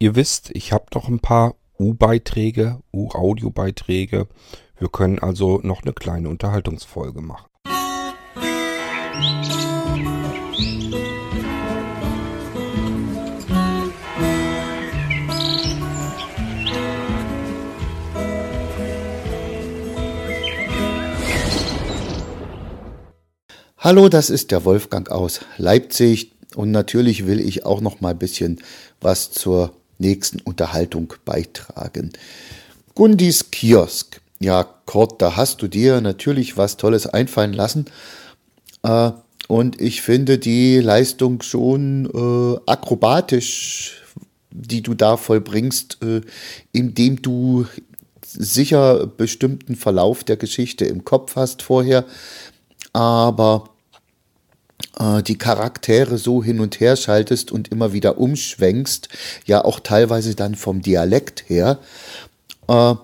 Ihr wisst, ich habe noch ein paar U-Beiträge, U-Audio-Beiträge. Wir können also noch eine kleine Unterhaltungsfolge machen. Hallo, das ist der Wolfgang aus Leipzig und natürlich will ich auch noch mal ein bisschen was zur nächsten Unterhaltung beitragen. Gundis Kiosk. Ja, Kurt, da hast du dir natürlich was Tolles einfallen lassen. Äh, und ich finde die Leistung schon äh, akrobatisch, die du da vollbringst, äh, indem du sicher bestimmten Verlauf der Geschichte im Kopf hast vorher, aber die Charaktere so hin und her schaltest und immer wieder umschwenkst, ja auch teilweise dann vom Dialekt her, äh,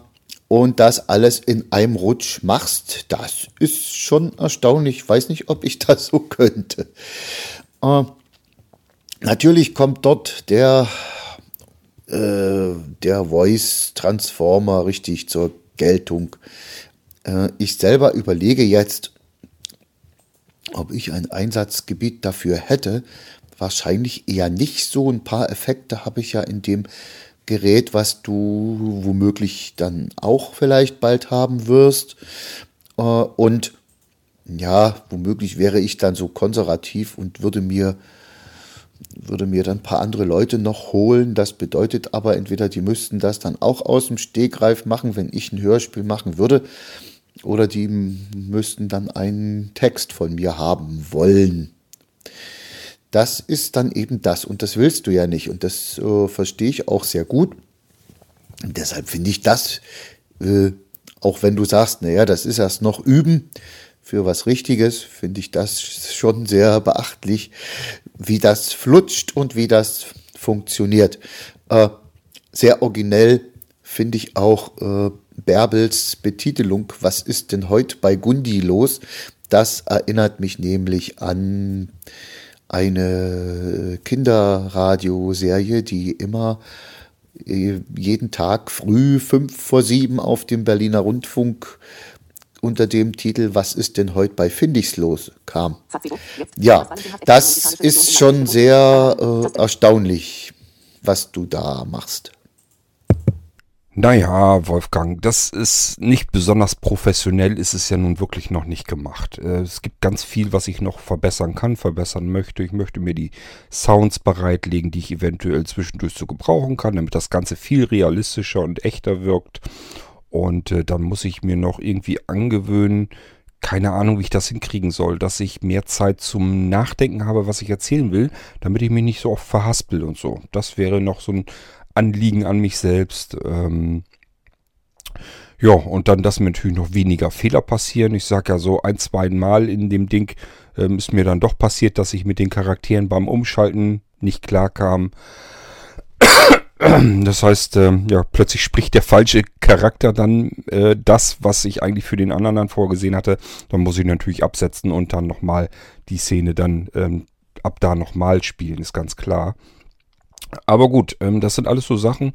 und das alles in einem Rutsch machst, das ist schon erstaunlich. Ich weiß nicht, ob ich das so könnte. Äh, natürlich kommt dort der, äh, der Voice Transformer richtig zur Geltung. Äh, ich selber überlege jetzt, ob ich ein Einsatzgebiet dafür hätte. Wahrscheinlich eher nicht so. Ein paar Effekte habe ich ja in dem Gerät, was du womöglich dann auch vielleicht bald haben wirst. Äh, und ja, womöglich wäre ich dann so konservativ und würde mir würde mir dann ein paar andere Leute noch holen. Das bedeutet aber entweder, die müssten das dann auch aus dem Stegreif machen, wenn ich ein Hörspiel machen würde, oder die müssten dann einen Text von mir haben wollen. Das ist dann eben das und das willst du ja nicht und das äh, verstehe ich auch sehr gut. Und deshalb finde ich das, äh, auch wenn du sagst, naja, das ist erst noch üben für was Richtiges, finde ich das schon sehr beachtlich, wie das flutscht und wie das funktioniert. Äh, sehr originell finde ich auch äh, Bärbels Betitelung, was ist denn heute bei Gundi los? Das erinnert mich nämlich an eine Kinderradioserie, die immer äh, jeden Tag früh fünf vor sieben auf dem Berliner Rundfunk unter dem Titel Was ist denn heute bei Findigs los kam. Ja, das ist schon sehr äh, erstaunlich, was du da machst. Naja, Wolfgang, das ist nicht besonders professionell, ist es ja nun wirklich noch nicht gemacht. Äh, es gibt ganz viel, was ich noch verbessern kann, verbessern möchte. Ich möchte mir die Sounds bereitlegen, die ich eventuell zwischendurch so gebrauchen kann, damit das Ganze viel realistischer und echter wirkt. Und äh, dann muss ich mir noch irgendwie angewöhnen, keine Ahnung, wie ich das hinkriegen soll, dass ich mehr Zeit zum Nachdenken habe, was ich erzählen will, damit ich mich nicht so oft verhaspel und so. Das wäre noch so ein Anliegen an mich selbst. Ähm, ja, und dann, dass mir natürlich noch weniger Fehler passieren. Ich sage ja so ein, zwei Mal in dem Ding ähm, ist mir dann doch passiert, dass ich mit den Charakteren beim Umschalten nicht klar kam. Das heißt, äh, ja, plötzlich spricht der falsche Charakter dann äh, das, was ich eigentlich für den anderen dann vorgesehen hatte. Dann muss ich natürlich absetzen und dann nochmal die Szene dann ähm, ab da nochmal spielen, ist ganz klar. Aber gut, ähm, das sind alles so Sachen.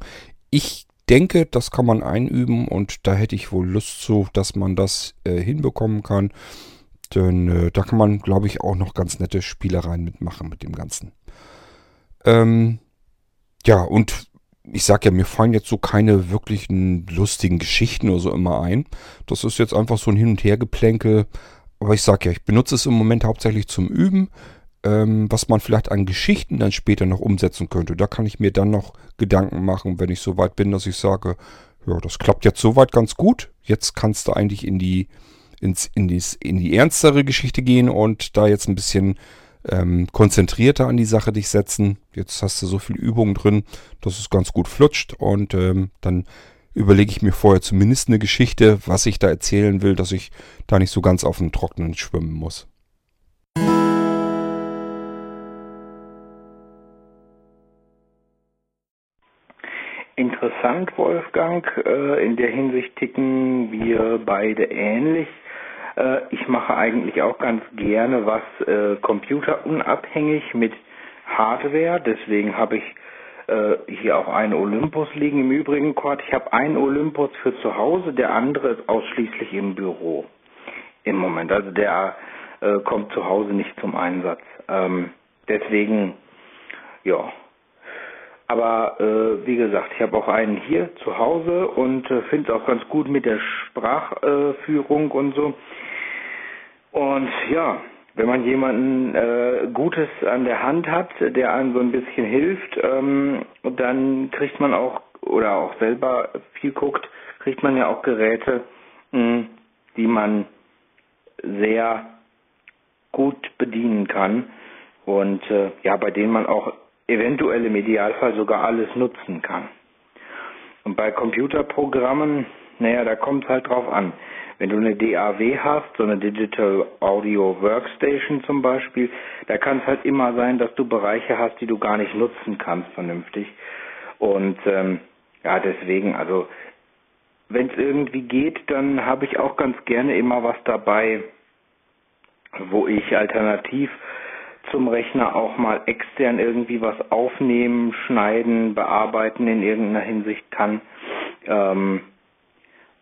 Ich denke, das kann man einüben und da hätte ich wohl Lust zu, dass man das äh, hinbekommen kann. Denn äh, da kann man, glaube ich, auch noch ganz nette Spielereien mitmachen mit dem Ganzen. Ähm, ja, und ich sag ja, mir fallen jetzt so keine wirklichen lustigen Geschichten oder so immer ein. Das ist jetzt einfach so ein Hin- und Hergeplänkel. Aber ich sag ja, ich benutze es im Moment hauptsächlich zum Üben was man vielleicht an Geschichten dann später noch umsetzen könnte. Da kann ich mir dann noch Gedanken machen, wenn ich so weit bin, dass ich sage, ja, das klappt jetzt soweit ganz gut. Jetzt kannst du eigentlich in die, ins, in, dies, in die ernstere Geschichte gehen und da jetzt ein bisschen ähm, konzentrierter an die Sache dich setzen. Jetzt hast du so viel Übung drin, dass es ganz gut flutscht und ähm, dann überlege ich mir vorher zumindest eine Geschichte, was ich da erzählen will, dass ich da nicht so ganz auf dem Trockenen schwimmen muss. Interessant, Wolfgang. Äh, in der Hinsicht ticken wir beide ähnlich. Äh, ich mache eigentlich auch ganz gerne was äh, computerunabhängig mit Hardware. Deswegen habe ich hier auch einen Olympus liegen. Im Übrigen, Kurt, ich habe einen Olympus für zu Hause, der andere ist ausschließlich im Büro im Moment. Also der kommt zu Hause nicht zum Einsatz. Ähm, deswegen, ja. Aber äh, wie gesagt, ich habe auch einen hier zu Hause und äh, finde es auch ganz gut mit der Sprachführung und so. Und ja, wenn man jemanden äh, Gutes an der Hand hat, der einem so ein bisschen hilft, ähm, dann kriegt man auch, oder auch selber viel guckt, kriegt man ja auch Geräte, mh, hm, die man sehr gut bedienen kann und äh, ja, bei denen man auch eventuell im Idealfall sogar alles nutzen kann. Und bei Computerprogrammen, naja, da kommt es halt drauf an. Wenn du eine DAW hast, so eine Digital Audio Workstation zum Beispiel, da kann es halt immer sein, dass du Bereiche hast, die du gar nicht nutzen kannst vernünftig. Und ähm, ja, deswegen, also wenn es irgendwie geht, dann habe ich auch ganz gerne immer was dabei, wo ich alternativ zum Rechner auch mal extern irgendwie was aufnehmen, schneiden, bearbeiten in irgendeiner Hinsicht kann. Ähm,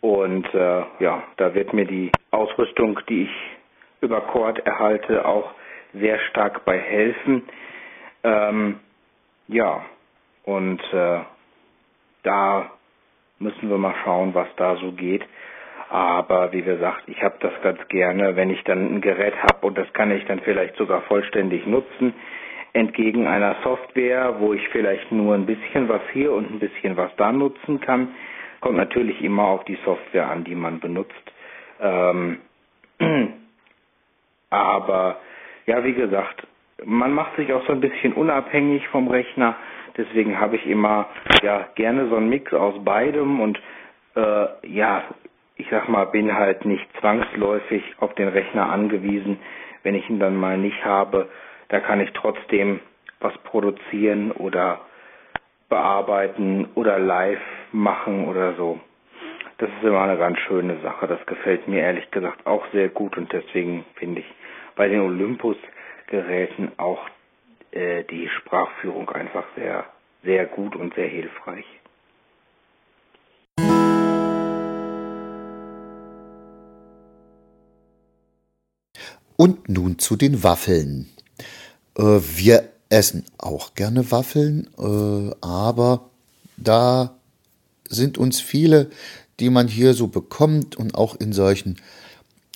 und äh, ja, da wird mir die Ausrüstung, die ich über Cord erhalte, auch sehr stark bei helfen. Ähm, ja, und äh, da müssen wir mal schauen, was da so geht. Aber wie gesagt, ich habe das ganz gerne, wenn ich dann ein Gerät habe und das kann ich dann vielleicht sogar vollständig nutzen, entgegen einer Software, wo ich vielleicht nur ein bisschen was hier und ein bisschen was da nutzen kann Kommt natürlich immer auf die Software an, die man benutzt. Ähm, aber ja, wie gesagt, man macht sich auch so ein bisschen unabhängig vom Rechner. Deswegen habe ich immer ja gerne so einen Mix aus beidem und äh, ja, ich sag mal, bin halt nicht zwangsläufig auf den Rechner angewiesen. Wenn ich ihn dann mal nicht habe, da kann ich trotzdem was produzieren oder bearbeiten oder live machen oder so. Das ist immer eine ganz schöne Sache. Das gefällt mir ehrlich gesagt auch sehr gut und deswegen finde ich bei den Olympus-Geräten auch äh, die Sprachführung einfach sehr, sehr gut und sehr hilfreich. Und nun zu den Waffeln. Äh, wir essen auch gerne Waffeln, äh, aber da sind uns viele, die man hier so bekommt und auch in solchen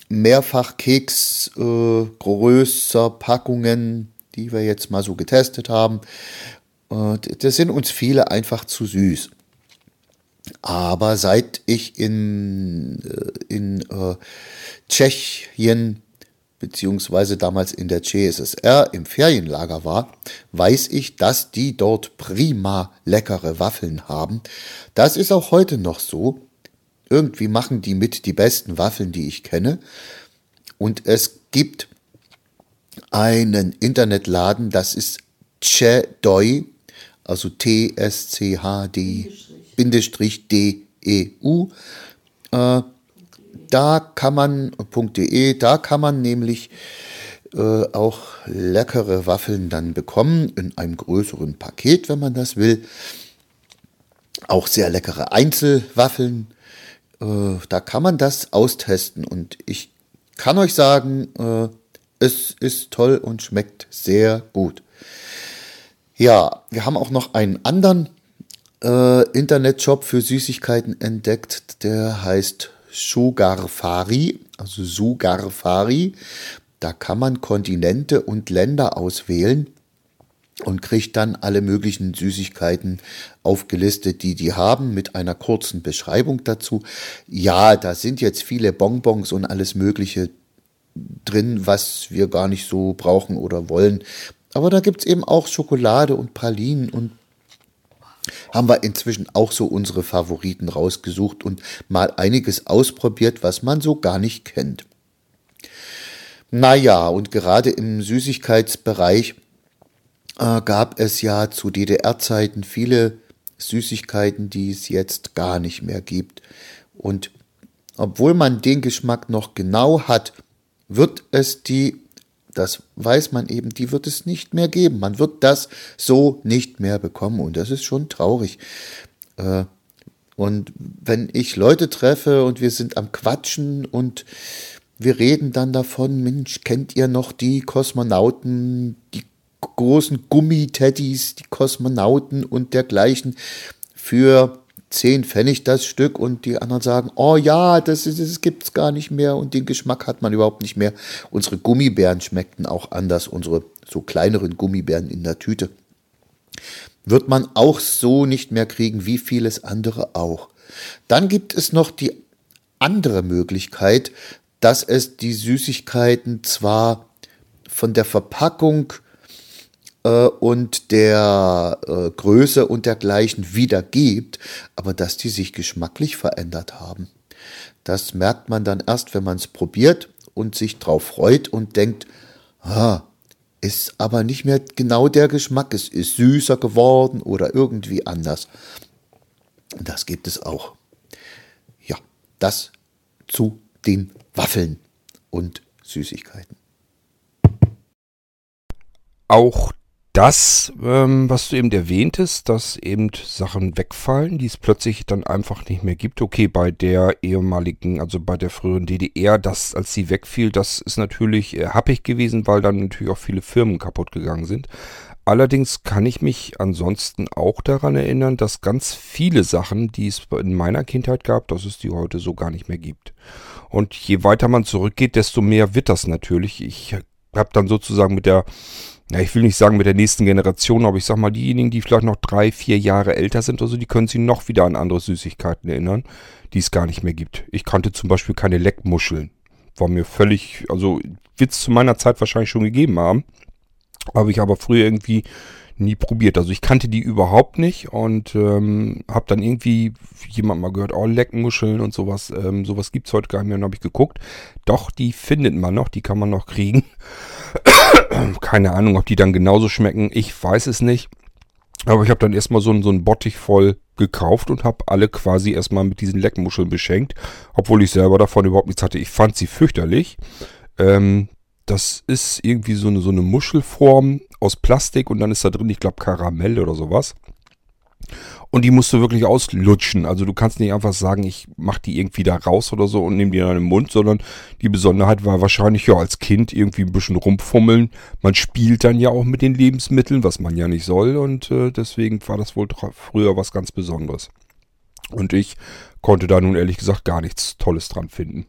Mehrfachkeks äh, größer Packungen, die wir jetzt mal so getestet haben, äh, das sind uns viele einfach zu süß. Aber seit ich in, äh, in äh, Tschechien beziehungsweise damals in der CSSR im Ferienlager war, weiß ich, dass die dort prima leckere Waffeln haben. Das ist auch heute noch so. Irgendwie machen die mit die besten Waffeln, die ich kenne. Und es gibt einen Internetladen, das ist Tschedoi, also T-S-C-H-D-D-E-U. Äh, da kann man, .de, da kann man nämlich äh, auch leckere Waffeln dann bekommen, in einem größeren Paket, wenn man das will. Auch sehr leckere Einzelwaffeln. Äh, da kann man das austesten und ich kann euch sagen, äh, es ist toll und schmeckt sehr gut. Ja, wir haben auch noch einen anderen äh, Internetshop für Süßigkeiten entdeckt, der heißt Sugarfari, also Sugarfari. Da kann man Kontinente und Länder auswählen und kriegt dann alle möglichen Süßigkeiten aufgelistet, die die haben, mit einer kurzen Beschreibung dazu. Ja, da sind jetzt viele Bonbons und alles Mögliche drin, was wir gar nicht so brauchen oder wollen. Aber da gibt's eben auch Schokolade und Pralinen und haben wir inzwischen auch so unsere Favoriten rausgesucht und mal einiges ausprobiert, was man so gar nicht kennt. Naja, und gerade im Süßigkeitsbereich äh, gab es ja zu DDR-Zeiten viele Süßigkeiten, die es jetzt gar nicht mehr gibt. Und obwohl man den Geschmack noch genau hat, wird es die das weiß man eben, die wird es nicht mehr geben. Man wird das so nicht mehr bekommen und das ist schon traurig. Äh, und wenn ich Leute treffe und wir sind am Quatschen und wir reden dann davon, Mensch, kennt ihr noch die Kosmonauten, die großen Gummiteddys, die Kosmonauten und dergleichen für 10 Pfennig das Stück und die anderen sagen, oh ja, das, das gibt es gar nicht mehr und den Geschmack hat man überhaupt nicht mehr. Unsere Gummibären schmeckten auch anders, unsere so kleineren Gummibären in der Tüte. Wird man auch so nicht mehr kriegen, wie vieles andere auch. Dann gibt es noch die andere Möglichkeit, dass es die Süßigkeiten zwar von der Verpackung äh, und der äh, Größe und dergleichen wiedergibt, aber dass die sich geschmacklich verändert haben. Das merkt man dann erst, wenn man es probiert und sich drauf freut und denkt, ah, ist aber nicht mehr genau der Geschmack, es ist süßer geworden oder irgendwie anders. Das gibt es auch. Ja, das zu den Waffeln und Süßigkeiten. Auch das, ähm, was du eben erwähntest, dass eben Sachen wegfallen, die es plötzlich dann einfach nicht mehr gibt. Okay, bei der ehemaligen, also bei der früheren DDR, das, als sie wegfiel, das ist natürlich äh, happig gewesen, weil dann natürlich auch viele Firmen kaputt gegangen sind. Allerdings kann ich mich ansonsten auch daran erinnern, dass ganz viele Sachen, die es in meiner Kindheit gab, dass es die heute so gar nicht mehr gibt. Und je weiter man zurückgeht, desto mehr wird das natürlich. Ich habe dann sozusagen mit der ja, ich will nicht sagen mit der nächsten Generation, aber ich sag mal, diejenigen, die vielleicht noch drei, vier Jahre älter sind oder so, die können sich noch wieder an andere Süßigkeiten erinnern, die es gar nicht mehr gibt. Ich kannte zum Beispiel keine Leckmuscheln. War mir völlig, also wird es zu meiner Zeit wahrscheinlich schon gegeben haben. Habe ich aber früher irgendwie nie probiert. Also ich kannte die überhaupt nicht und ähm, habe dann irgendwie jemand mal gehört, oh, Leckmuscheln und sowas. Ähm, sowas gibt es heute gar nicht mehr. Und habe ich geguckt. Doch, die findet man noch, die kann man noch kriegen. Keine Ahnung, ob die dann genauso schmecken. Ich weiß es nicht. Aber ich habe dann erstmal so, so einen Bottich voll gekauft und habe alle quasi erstmal mit diesen Leckmuscheln beschenkt. Obwohl ich selber davon überhaupt nichts hatte. Ich fand sie fürchterlich. Ähm, das ist irgendwie so eine, so eine Muschelform aus Plastik und dann ist da drin, ich glaube, Karamell oder sowas. Und die musst du wirklich auslutschen. Also du kannst nicht einfach sagen, ich mach die irgendwie da raus oder so und nehme die in den Mund, sondern die Besonderheit war wahrscheinlich ja als Kind irgendwie ein bisschen rumfummeln. Man spielt dann ja auch mit den Lebensmitteln, was man ja nicht soll und äh, deswegen war das wohl früher was ganz Besonderes. Und ich konnte da nun ehrlich gesagt gar nichts Tolles dran finden.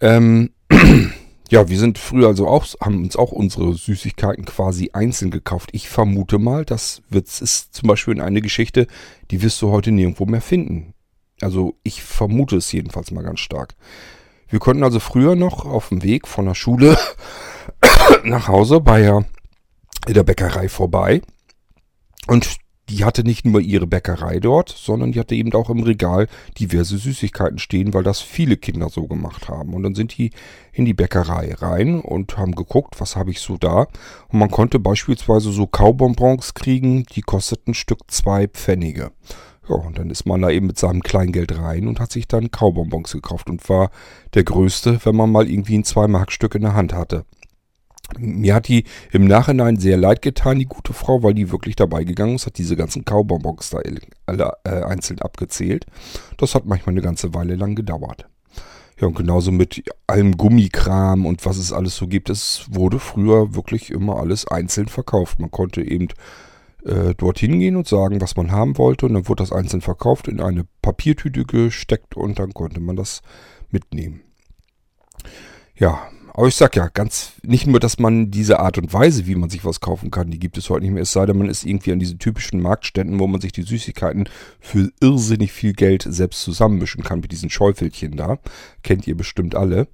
Ähm, ja, wir sind früher also auch, haben uns auch unsere Süßigkeiten quasi einzeln gekauft. Ich vermute mal, das wird, ist zum Beispiel eine Geschichte, die wirst du heute nirgendwo mehr finden. Also ich vermute es jedenfalls mal ganz stark. Wir konnten also früher noch auf dem Weg von der Schule nach Hause bei der, der Bäckerei vorbei und die hatte nicht nur ihre Bäckerei dort, sondern die hatte eben auch im Regal diverse Süßigkeiten stehen, weil das viele Kinder so gemacht haben. Und dann sind die in die Bäckerei rein und haben geguckt, was habe ich so da. Und man konnte beispielsweise so Kaubonbons kriegen, die kosteten Stück zwei Pfennige. Ja, und dann ist man da eben mit seinem Kleingeld rein und hat sich dann Kaubonbons gekauft und war der Größte, wenn man mal irgendwie ein Zwei-Mark-Stück in der Hand hatte. Mir hat die im Nachhinein sehr leid getan, die gute Frau, weil die wirklich dabei gegangen ist, hat diese ganzen Kaubonbons da alle äh, einzeln abgezählt. Das hat manchmal eine ganze Weile lang gedauert. Ja, und genauso mit allem Gummikram und was es alles so gibt. Es wurde früher wirklich immer alles einzeln verkauft. Man konnte eben äh, dorthin gehen und sagen, was man haben wollte. Und dann wurde das einzeln verkauft, in eine Papiertüte gesteckt und dann konnte man das mitnehmen. Ja, aber ich sag ja, ganz, nicht nur, dass man diese Art und Weise, wie man sich was kaufen kann, die gibt es heute nicht mehr. Es sei denn, man ist irgendwie an diesen typischen Marktständen, wo man sich die Süßigkeiten für irrsinnig viel Geld selbst zusammenmischen kann, mit diesen Schäufelchen da. Kennt ihr bestimmt alle.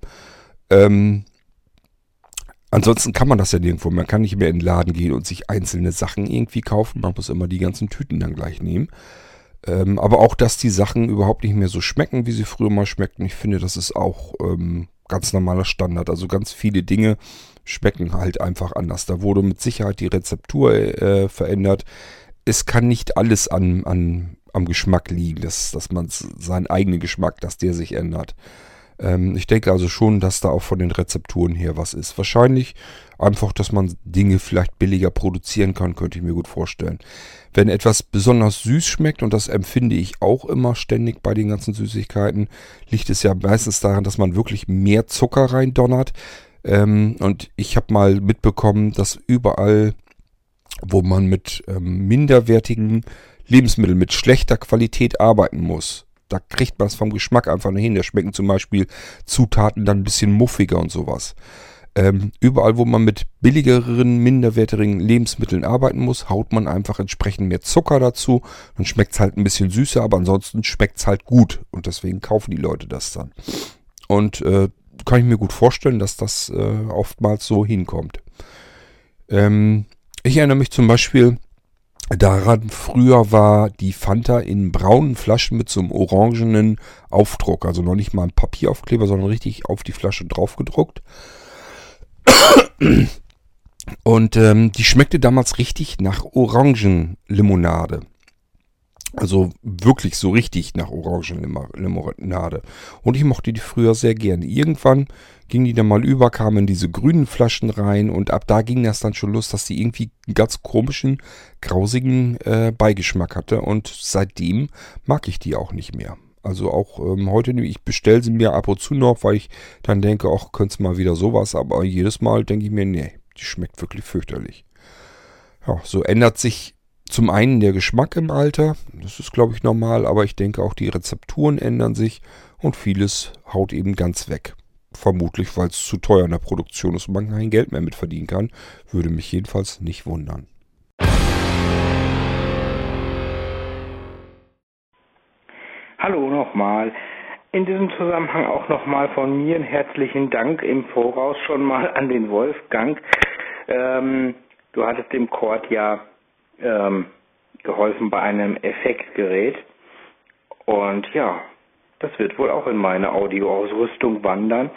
Ähm, ansonsten kann man das ja nirgendwo. Man kann nicht mehr in den Laden gehen und sich einzelne Sachen irgendwie kaufen. Man muss immer die ganzen Tüten dann gleich nehmen. Ähm, aber auch, dass die Sachen überhaupt nicht mehr so schmecken, wie sie früher mal schmeckten. Ich finde, das ist auch ähm, ganz normaler Standard. Also ganz viele Dinge schmecken halt einfach anders. Da wurde mit Sicherheit die Rezeptur äh, verändert. Es kann nicht alles an, an, am Geschmack liegen, dass, dass man seinen eigenen Geschmack, dass der sich ändert. Ähm, ich denke also schon, dass da auch von den Rezepturen her was ist. Wahrscheinlich einfach, dass man Dinge vielleicht billiger produzieren kann, könnte ich mir gut vorstellen. Wenn etwas besonders süß schmeckt, und das empfinde ich auch immer ständig bei den ganzen Süßigkeiten, liegt es ja meistens daran, dass man wirklich mehr Zucker reindonnert. Ähm, und ich habe mal mitbekommen, dass überall, wo man mit ähm, minderwertigen Lebensmitteln mit schlechter Qualität arbeiten muss, da kriegt man es vom Geschmack einfach nicht hin. Da schmecken zum Beispiel Zutaten dann ein bisschen muffiger und sowas. Ähm, überall, wo man mit billigeren, minderwertigen Lebensmitteln arbeiten muss, haut man einfach entsprechend mehr Zucker dazu. Dann schmeckt es halt ein bisschen süßer, aber ansonsten schmeckt es halt gut. Und deswegen kaufen die Leute das dann. Und äh, kann ich mir gut vorstellen, dass das äh, oftmals so hinkommt. Ähm, ich erinnere mich zum Beispiel daran, früher war die Fanta in braunen Flaschen mit so einem orangenen Aufdruck. Also noch nicht mal ein Papieraufkleber, sondern richtig auf die Flasche drauf gedruckt. Und ähm, die schmeckte damals richtig nach Orangenlimonade. Also wirklich so richtig nach Orangenlimonade. Und ich mochte die früher sehr gern. Irgendwann ging die dann mal über, kamen in diese grünen Flaschen rein und ab da ging das dann schon los, dass die irgendwie einen ganz komischen, grausigen äh, Beigeschmack hatte. Und seitdem mag ich die auch nicht mehr. Also auch ähm, heute, ich bestelle sie mir ab und zu noch, weil ich dann denke, ach, könnte es mal wieder sowas. Aber jedes Mal denke ich mir, nee, die schmeckt wirklich fürchterlich. Ja, so ändert sich zum einen der Geschmack im Alter. Das ist, glaube ich, normal. Aber ich denke auch, die Rezepturen ändern sich und vieles haut eben ganz weg. Vermutlich, weil es zu teuer in der Produktion ist und man kein Geld mehr mit verdienen kann. Würde mich jedenfalls nicht wundern. Hallo nochmal. In diesem Zusammenhang auch nochmal von mir einen herzlichen Dank im Voraus schon mal an den Wolfgang. Ähm, du hattest dem Cord ja ähm, geholfen bei einem Effektgerät. Und ja, das wird wohl auch in meine Audioausrüstung wandern.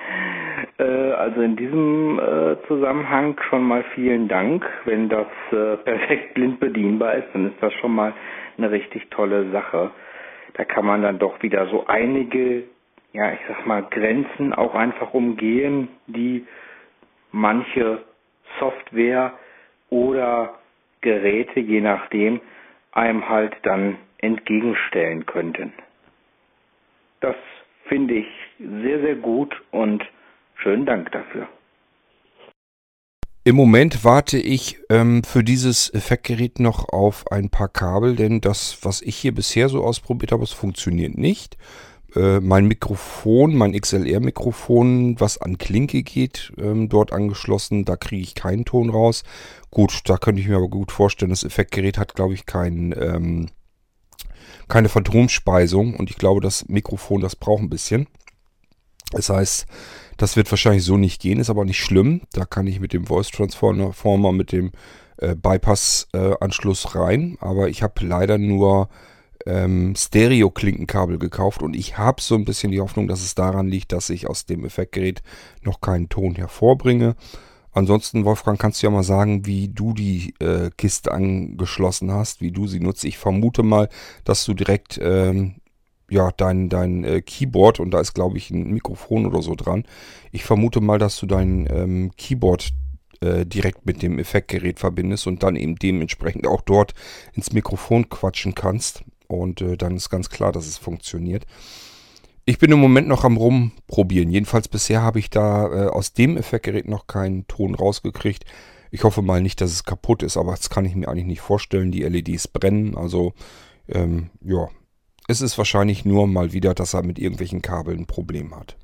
Äh, also in diesem äh, Zusammenhang schon mal vielen Dank. Wenn das äh, perfekt blind bedienbar ist, dann ist das schon mal eine richtig tolle Sache da kann man dann doch wieder so einige, ja, ich sag mal, Grenzen auch einfach umgehen, die manche Software oder Geräte, je nachdem, einem halt dann entgegenstellen könnten. Das finde ich sehr, sehr gut und schönen Dank dafür. Im Moment warte ich ähm, für dieses Effektgerät noch auf ein paar Kabel, denn das, was ich hier bisher so ausprobiert habe, es funktioniert nicht. Äh, mein Mikrofon, mein XLR-Mikrofon, was an Klinke geht, ähm, dort angeschlossen, da kriege ich keinen Ton raus. Gut, da könnte ich mir aber gut vorstellen, das Effektgerät hat, glaube ich, kein, ähm, keine Phantomspeisung und ich glaube, das Mikrofon, das braucht ein bisschen. Das heißt, das wird wahrscheinlich so nicht gehen, ist aber nicht schlimm. Da kann ich mit dem Voice Transformer, mit dem äh, Bypass-Anschluss äh, rein. Aber ich habe leider nur ähm, Stereo-Klinkenkabel gekauft und ich habe so ein bisschen die Hoffnung, dass es daran liegt, dass ich aus dem Effektgerät noch keinen Ton hervorbringe. Ansonsten, Wolfgang, kannst du ja mal sagen, wie du die äh, Kiste angeschlossen hast, wie du sie nutzt. Ich vermute mal, dass du direkt ähm, ja, dein, dein äh, Keyboard und da ist, glaube ich, ein Mikrofon oder so dran. Ich vermute mal, dass du dein ähm, Keyboard äh, direkt mit dem Effektgerät verbindest und dann eben dementsprechend auch dort ins Mikrofon quatschen kannst. Und äh, dann ist ganz klar, dass es funktioniert. Ich bin im Moment noch am Rumprobieren. Jedenfalls bisher habe ich da äh, aus dem Effektgerät noch keinen Ton rausgekriegt. Ich hoffe mal nicht, dass es kaputt ist, aber das kann ich mir eigentlich nicht vorstellen. Die LEDs brennen, also ähm, ja, es ist wahrscheinlich nur mal wieder, dass er mit irgendwelchen Kabeln ein Problem hat.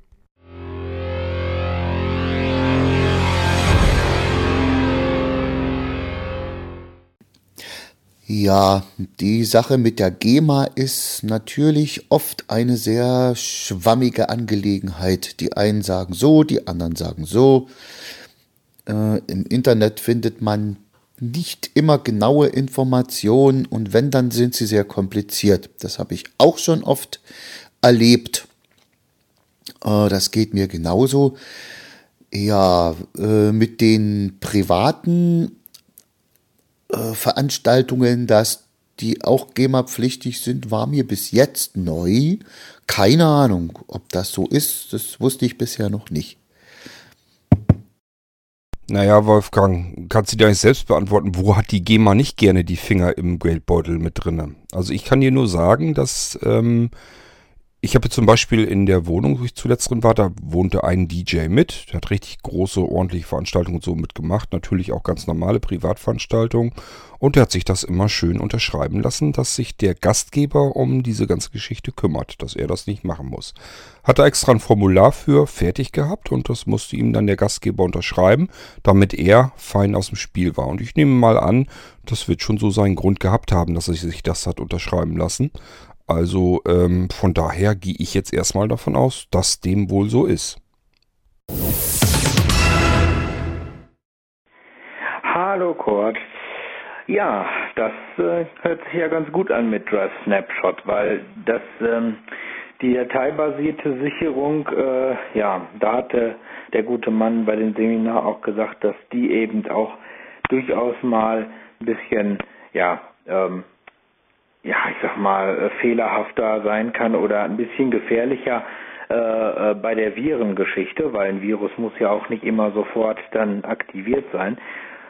Ja, die Sache mit der GEMA ist natürlich oft eine sehr schwammige Angelegenheit. Die einen sagen so, die anderen sagen so. Äh, Im Internet findet man nicht immer genaue Informationen und wenn, dann sind sie sehr kompliziert. Das habe ich auch schon oft erlebt. Äh, das geht mir genauso. Ja, äh, mit den privaten äh, Veranstaltungen, das die auch GEMA-pflichtig sind, war mir bis jetzt neu. Keine Ahnung, ob das so ist, das wusste ich bisher noch nicht. Naja, Wolfgang, kannst du dir eigentlich selbst beantworten, wo hat die GEMA nicht gerne die Finger im Geldbeutel mit drinne? Also ich kann dir nur sagen, dass ähm, ich habe zum Beispiel in der Wohnung, wo ich zuletzt drin war, da wohnte ein DJ mit. Der hat richtig große, ordentliche Veranstaltungen und so mitgemacht. Natürlich auch ganz normale Privatveranstaltungen. Und der hat sich das immer schön unterschreiben lassen, dass sich der Gastgeber um diese ganze Geschichte kümmert, dass er das nicht machen muss. Hat er extra ein Formular für fertig gehabt und das musste ihm dann der Gastgeber unterschreiben, damit er fein aus dem Spiel war. Und ich nehme mal an, das wird schon so seinen Grund gehabt haben, dass er sich das hat unterschreiben lassen. Also ähm, von daher gehe ich jetzt erstmal davon aus, dass dem wohl so ist. Hallo Kurt. Ja, das äh, hört sich ja ganz gut an mit Drive Snapshot, weil das ähm, die dateibasierte Sicherung, äh, ja, da hatte der gute Mann bei dem Seminar auch gesagt, dass die eben auch durchaus mal ein bisschen, ja, ähm, ja, ich sag mal, äh, fehlerhafter sein kann oder ein bisschen gefährlicher äh, äh, bei der Virengeschichte, weil ein Virus muss ja auch nicht immer sofort dann aktiviert sein.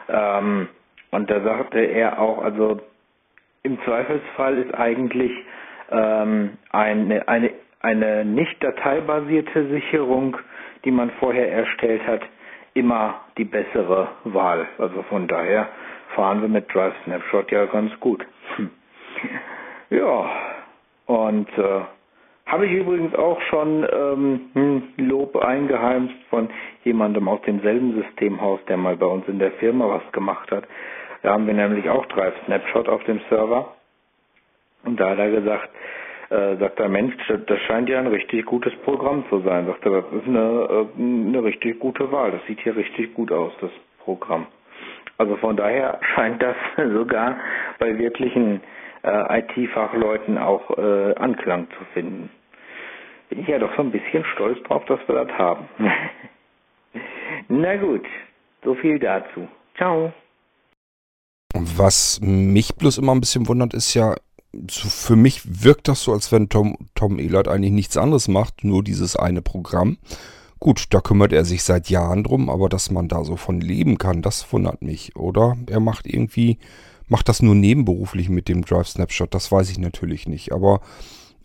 Ähm, und da sagte er auch, also im Zweifelsfall ist eigentlich ähm, eine, eine, eine nicht dateibasierte Sicherung, die man vorher erstellt hat, immer die bessere Wahl. Also von daher fahren wir mit Drive Snapshot ja ganz gut. Hm. Ja, und äh, habe ich übrigens auch schon ähm, hm, Lob eingeheimst von jemandem aus demselben Systemhaus, der mal bei uns in der Firma was gemacht hat. Da haben wir nämlich auch Drive Snapshot auf dem Server. Und da hat er gesagt, äh, sagt er, Mensch, das scheint ja ein richtig gutes Programm zu sein. Sagt er, das ist eine, äh, eine richtig gute Wahl. Das sieht hier richtig gut aus, das Programm. Also von daher scheint das sogar bei wirklichen äh, IT-Fachleuten auch äh, Anklang zu finden. Bin ich ja doch so ein bisschen stolz drauf, dass wir das haben. Na gut, so viel dazu. Ciao. Was mich bloß immer ein bisschen wundert, ist ja, so für mich wirkt das so, als wenn Tom, Tom Ehlert eigentlich nichts anderes macht, nur dieses eine Programm. Gut, da kümmert er sich seit Jahren drum, aber dass man da so von leben kann, das wundert mich. Oder er macht irgendwie macht das nur nebenberuflich mit dem Drive Snapshot, das weiß ich natürlich nicht. Aber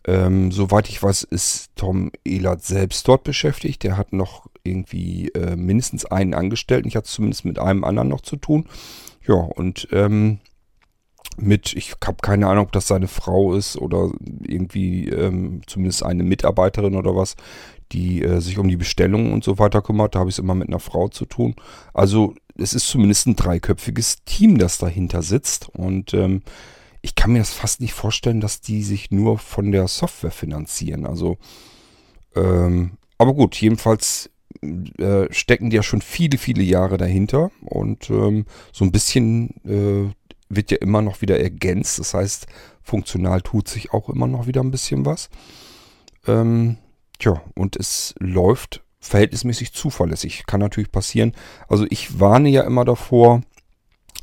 ähm, soweit ich weiß, ist Tom Ehlert selbst dort beschäftigt. Der hat noch irgendwie äh, mindestens einen Angestellten. Ich hatte zumindest mit einem anderen noch zu tun. Ja, und ähm, mit, ich habe keine Ahnung, ob das seine Frau ist oder irgendwie ähm, zumindest eine Mitarbeiterin oder was, die äh, sich um die Bestellungen und so weiter kümmert. Da habe ich es immer mit einer Frau zu tun. Also es ist zumindest ein dreiköpfiges Team, das dahinter sitzt. Und ähm, ich kann mir das fast nicht vorstellen, dass die sich nur von der Software finanzieren. Also, ähm, aber gut, jedenfalls äh, stecken die ja schon viele, viele Jahre dahinter. Und ähm, so ein bisschen äh, wird ja immer noch wieder ergänzt. Das heißt, funktional tut sich auch immer noch wieder ein bisschen was. Ähm, tja, und es läuft verhältnismäßig zuverlässig. Kann natürlich passieren. Also ich warne ja immer davor,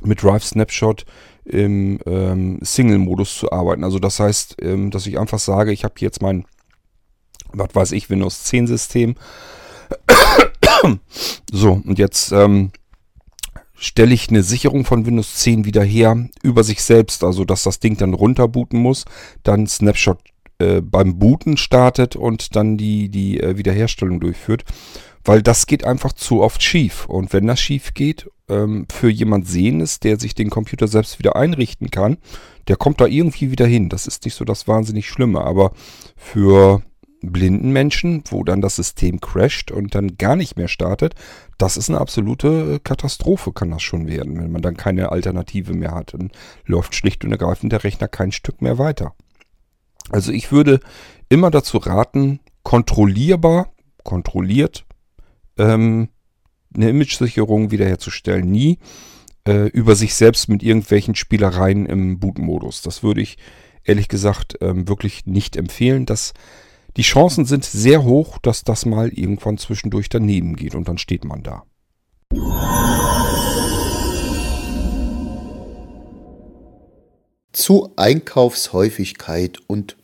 mit Drive Snapshot im ähm, Single-Modus zu arbeiten. Also das heißt, ähm, dass ich einfach sage, ich habe jetzt mein, was weiß ich, Windows 10 System. so, und jetzt ähm, stelle ich eine Sicherung von Windows 10 wieder her über sich selbst, also dass das Ding dann runterbooten muss, dann Snapshot äh, beim Booten startet und dann die, die äh, Wiederherstellung durchführt. Weil das geht einfach zu oft schief. Und wenn das schief geht, ähm, für jemand Sehendes, der sich den Computer selbst wieder einrichten kann, der kommt da irgendwie wieder hin. Das ist nicht so das wahnsinnig Schlimme. Aber für blinden Menschen, wo dann das System crasht und dann gar nicht mehr startet, das ist eine absolute äh, Katastrophe, kann das schon werden, wenn man dann keine Alternative mehr hat. Dann läuft schlicht und ergreifend der Rechner kein Stück mehr weiter. Also ich würde immer dazu raten, kontrollierbar, kontrolliert, ähm, eine Image-Sicherung wiederherzustellen. Nie äh, über sich selbst mit irgendwelchen Spielereien im Boot-Modus. Das würde ich ehrlich gesagt ähm, wirklich nicht empfehlen. Dass die Chancen sind sehr hoch, dass das mal irgendwann zwischendurch daneben geht und dann steht man da. zu Einkaufshäufigkeit und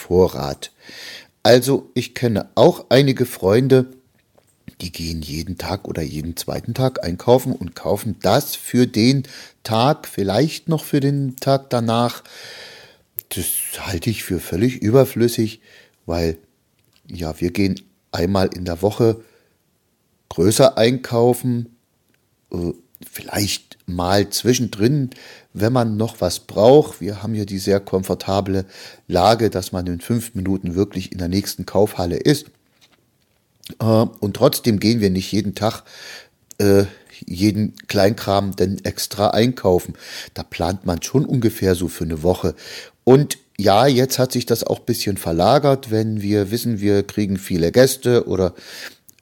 Vorrat. Also ich kenne auch einige Freunde, die gehen jeden Tag oder jeden zweiten Tag einkaufen und kaufen das für den Tag, vielleicht noch für den Tag danach. Das halte ich für völlig überflüssig, weil ja, wir gehen einmal in der Woche größer einkaufen, äh, vielleicht mal zwischendrin, wenn man noch was braucht. Wir haben hier die sehr komfortable Lage, dass man in fünf Minuten wirklich in der nächsten Kaufhalle ist. Äh, und trotzdem gehen wir nicht jeden Tag äh, jeden Kleinkram denn extra einkaufen. Da plant man schon ungefähr so für eine Woche. Und ja, jetzt hat sich das auch ein bisschen verlagert, wenn wir wissen, wir kriegen viele Gäste oder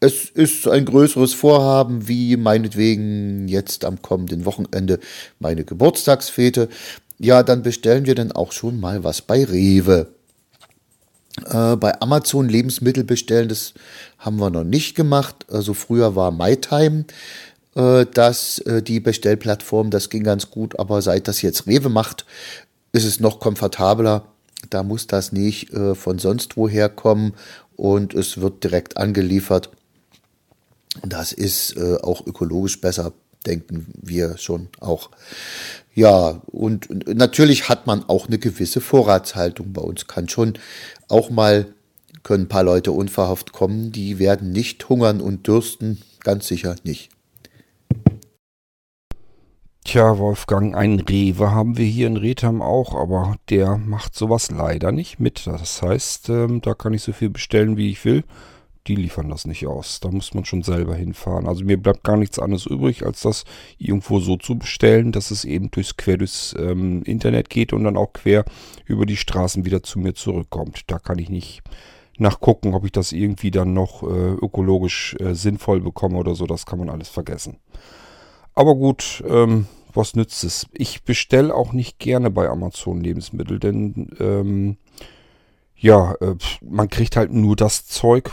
es ist ein größeres Vorhaben, wie meinetwegen jetzt am kommenden Wochenende meine Geburtstagsfete. Ja, dann bestellen wir dann auch schon mal was bei Rewe. Äh, bei Amazon Lebensmittel bestellen, das haben wir noch nicht gemacht. Also früher war MyTime äh, das, äh, die Bestellplattform, das ging ganz gut, aber seit das jetzt Rewe macht, ist es noch komfortabler. Da muss das nicht äh, von sonst woher kommen und es wird direkt angeliefert. Das ist äh, auch ökologisch besser, denken wir schon auch. Ja, und, und natürlich hat man auch eine gewisse Vorratshaltung. Bei uns kann schon auch mal, können ein paar Leute unverhofft kommen, die werden nicht hungern und dürsten, ganz sicher nicht. Tja, Wolfgang, ein Rewe haben wir hier in Retham auch, aber der macht sowas leider nicht mit. Das heißt, ähm, da kann ich so viel bestellen, wie ich will. Die liefern das nicht aus. Da muss man schon selber hinfahren. Also mir bleibt gar nichts anderes übrig, als das irgendwo so zu bestellen, dass es eben durchs quer durchs ähm, Internet geht und dann auch quer über die Straßen wieder zu mir zurückkommt. Da kann ich nicht nachgucken, ob ich das irgendwie dann noch äh, ökologisch äh, sinnvoll bekomme oder so. Das kann man alles vergessen. Aber gut, ähm, was nützt es? Ich bestelle auch nicht gerne bei Amazon Lebensmittel, denn ähm, ja, äh, man kriegt halt nur das Zeug,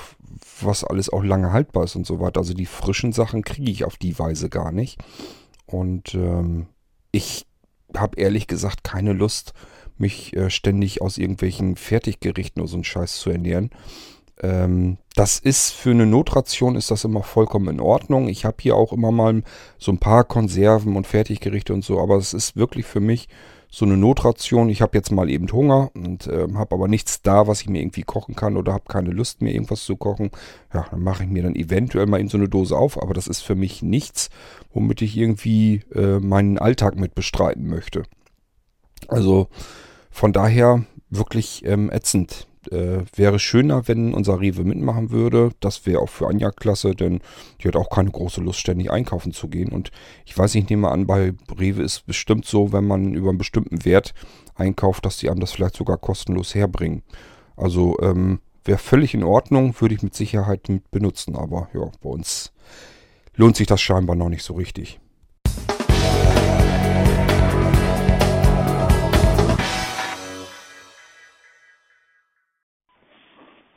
was alles auch lange haltbar ist und so weiter. Also die frischen Sachen kriege ich auf die Weise gar nicht. Und ähm, ich habe ehrlich gesagt keine Lust, mich äh, ständig aus irgendwelchen Fertiggerichten oder so einen Scheiß zu ernähren. Ähm, das ist für eine Notration ist das immer vollkommen in Ordnung. Ich habe hier auch immer mal so ein paar Konserven und Fertiggerichte und so, aber es ist wirklich für mich so eine Notration. Ich habe jetzt mal eben Hunger und äh, habe aber nichts da, was ich mir irgendwie kochen kann oder habe keine Lust mehr irgendwas zu kochen. Ja, dann mache ich mir dann eventuell mal in so eine Dose auf, aber das ist für mich nichts, womit ich irgendwie äh, meinen Alltag mit bestreiten möchte. Also von daher wirklich ähm, ätzend äh, wäre schöner, wenn unser Rewe mitmachen würde. Das wäre auch für Anja klasse, denn die hat auch keine große Lust, ständig einkaufen zu gehen. Und ich weiß nicht, ich nehme an, bei Rewe ist bestimmt so, wenn man über einen bestimmten Wert einkauft, dass die einem das vielleicht sogar kostenlos herbringen. Also ähm, wäre völlig in Ordnung, würde ich mit Sicherheit mit benutzen. Aber ja, bei uns lohnt sich das scheinbar noch nicht so richtig.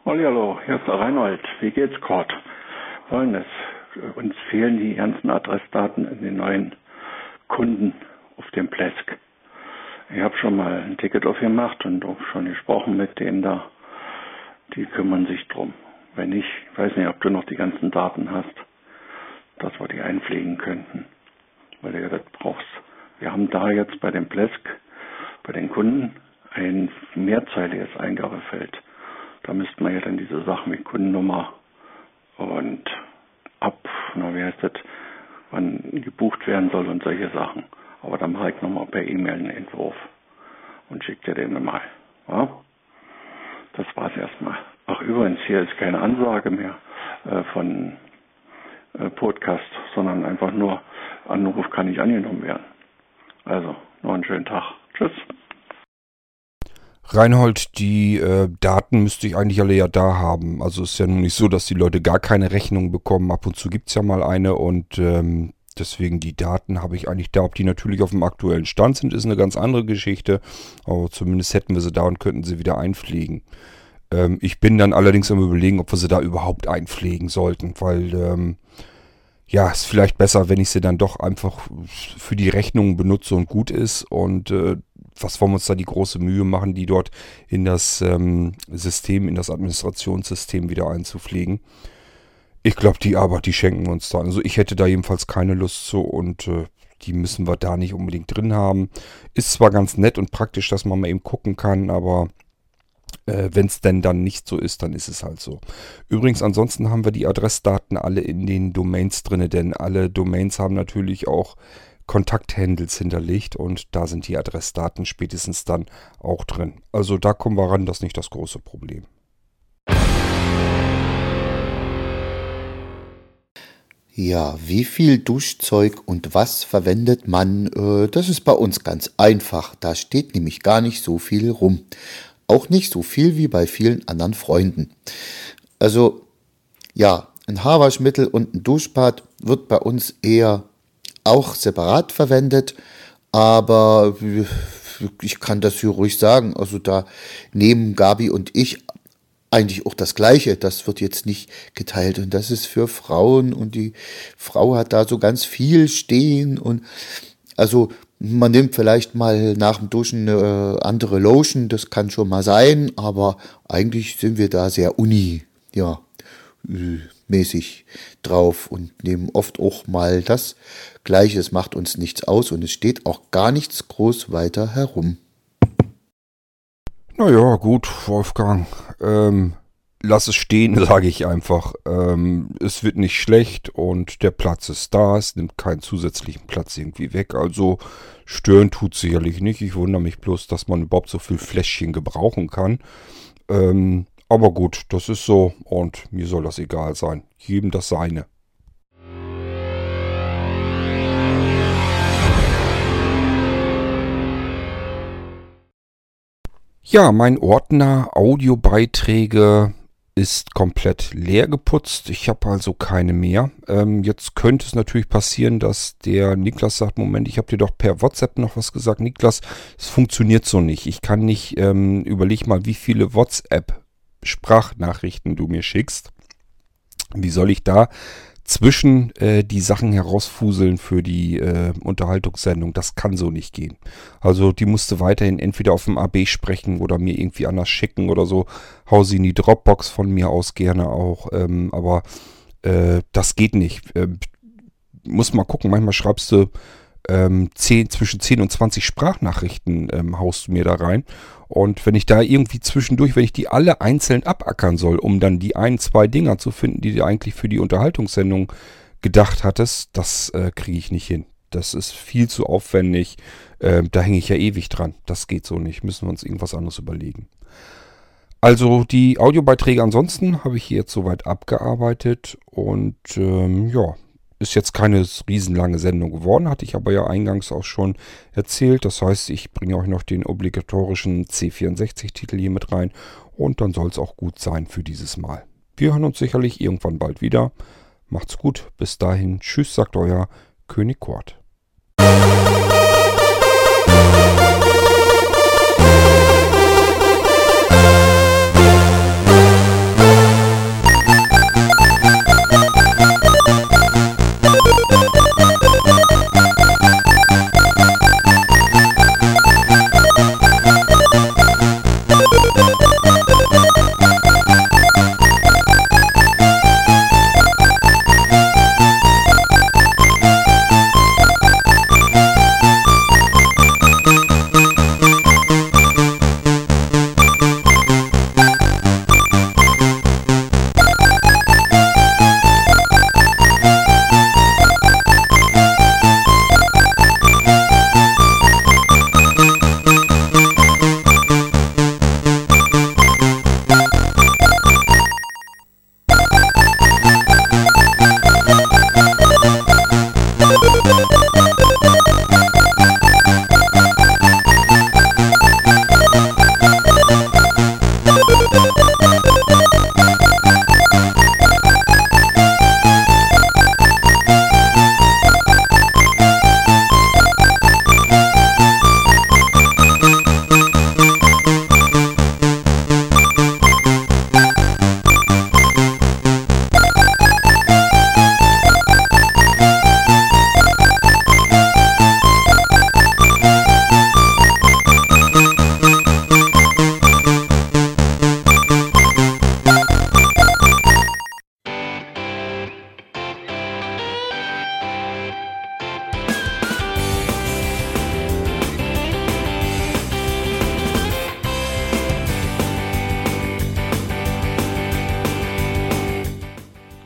Hallihallo, hier ist der Reinhold. Wie geht's Kurt? Folgendes. Uns fehlen die ganzen Adressdaten in den neuen Kunden auf dem Plesk. Ich habe schon mal ein Ticket aufgemacht und auch schon gesprochen mit denen da. Die kümmern sich drum. Wenn nicht, ich weiß nicht, ob du noch die ganzen Daten hast, dass wir die einpflegen könnten. Weil du ja das brauchst. Wir haben da jetzt bei dem Plesk, bei den Kunden, ein mehrzeiliges Eingabefeld. Da müsste man ja dann diese Sachen wie Kundennummer und ab, na, wie heißt das, wann gebucht werden soll und solche Sachen. Aber dann mache ich nochmal per E-Mail einen Entwurf und schicke dir den mal. Ja? Das war's erstmal. Ach, übrigens, hier ist keine Ansage mehr äh, von äh, Podcast, sondern einfach nur Anruf kann nicht angenommen werden. Also, noch einen schönen Tag. Tschüss. Reinhold, die äh, Daten müsste ich eigentlich alle ja da haben. Also ist ja nun nicht so, dass die Leute gar keine Rechnung bekommen. Ab und zu gibt's ja mal eine und ähm, deswegen die Daten habe ich eigentlich da. Ob die natürlich auf dem aktuellen Stand sind, ist eine ganz andere Geschichte. Aber zumindest hätten wir sie da und könnten sie wieder einpflegen. Ähm, ich bin dann allerdings am überlegen, ob wir sie da überhaupt einpflegen sollten, weil ähm, ja, ist vielleicht besser, wenn ich sie dann doch einfach für die Rechnung benutze und gut ist. Und äh, was wollen wir uns da die große Mühe machen, die dort in das ähm, System, in das Administrationssystem wieder einzupflegen. Ich glaube, die Arbeit, die schenken wir uns da. Also ich hätte da jedenfalls keine Lust zu und äh, die müssen wir da nicht unbedingt drin haben. Ist zwar ganz nett und praktisch, dass man mal eben gucken kann, aber äh, Wenn es denn dann nicht so ist, dann ist es halt so. Übrigens, ansonsten haben wir die Adressdaten alle in den Domains drin, denn alle Domains haben natürlich auch Kontakthandles hinterlegt und da sind die Adressdaten spätestens dann auch drin. Also da kommen wir ran, das ist nicht das große Problem. Ja, wie viel Duschzeug und was verwendet man? Äh, das ist bei uns ganz einfach. Da steht nämlich gar nicht so viel rum. Auch nicht so viel wie bei vielen anderen Freunden. Also ja, ein Haarwaschmittel und ein Duschbad wird bei uns eher auch separat verwendet, aber ich kann das hier ruhig sagen. Also da nehmen Gabi und ich eigentlich auch das Gleiche. Das wird jetzt nicht geteilt und das ist für Frauen und die Frau hat da so ganz viel stehen und also man nimmt vielleicht mal nach dem Duschen eine andere Lotion, das kann schon mal sein, aber eigentlich sind wir da sehr uni, ja, mäßig drauf und nehmen oft auch mal das Gleiche. Es macht uns nichts aus und es steht auch gar nichts groß weiter herum. Naja, gut, Wolfgang. Ähm, lass es stehen, sage ich einfach. Ähm, es wird nicht schlecht und der Platz ist da. Es nimmt keinen zusätzlichen Platz irgendwie weg. Also stören tut sicherlich nicht. Ich wundere mich bloß, dass man überhaupt so viel Fläschchen gebrauchen kann. Ähm, aber gut, das ist so und mir soll das egal sein. Jedem das seine. Ja, mein Ordner Audiobeiträge ist komplett leer geputzt. Ich habe also keine mehr. Ähm, jetzt könnte es natürlich passieren, dass der Niklas sagt, Moment, ich habe dir doch per WhatsApp noch was gesagt. Niklas, es funktioniert so nicht. Ich kann nicht, ähm, überleg mal, wie viele WhatsApp-Sprachnachrichten du mir schickst. Wie soll ich da zwischen äh, die Sachen herausfuseln für die äh, Unterhaltungssendung. Das kann so nicht gehen. Also die musste weiterhin entweder auf dem AB sprechen oder mir irgendwie anders schicken oder so. Hau sie in die Dropbox von mir aus gerne auch. Ähm, aber äh, das geht nicht. Äh, muss mal gucken. Manchmal schreibst du ähm, 10, zwischen 10 und 20 Sprachnachrichten ähm, haust du mir da rein. Und wenn ich da irgendwie zwischendurch, wenn ich die alle einzeln abackern soll, um dann die ein, zwei Dinger zu finden, die du eigentlich für die Unterhaltungssendung gedacht hattest, das äh, kriege ich nicht hin. Das ist viel zu aufwendig. Äh, da hänge ich ja ewig dran. Das geht so nicht. Müssen wir uns irgendwas anderes überlegen. Also die Audiobeiträge ansonsten habe ich hier jetzt soweit abgearbeitet und ähm, ja, ist jetzt keine riesenlange Sendung geworden, hatte ich aber ja eingangs auch schon erzählt. Das heißt, ich bringe euch noch den obligatorischen C64-Titel hier mit rein und dann soll es auch gut sein für dieses Mal. Wir hören uns sicherlich irgendwann bald wieder. Macht's gut, bis dahin, tschüss, sagt euer König Kurt.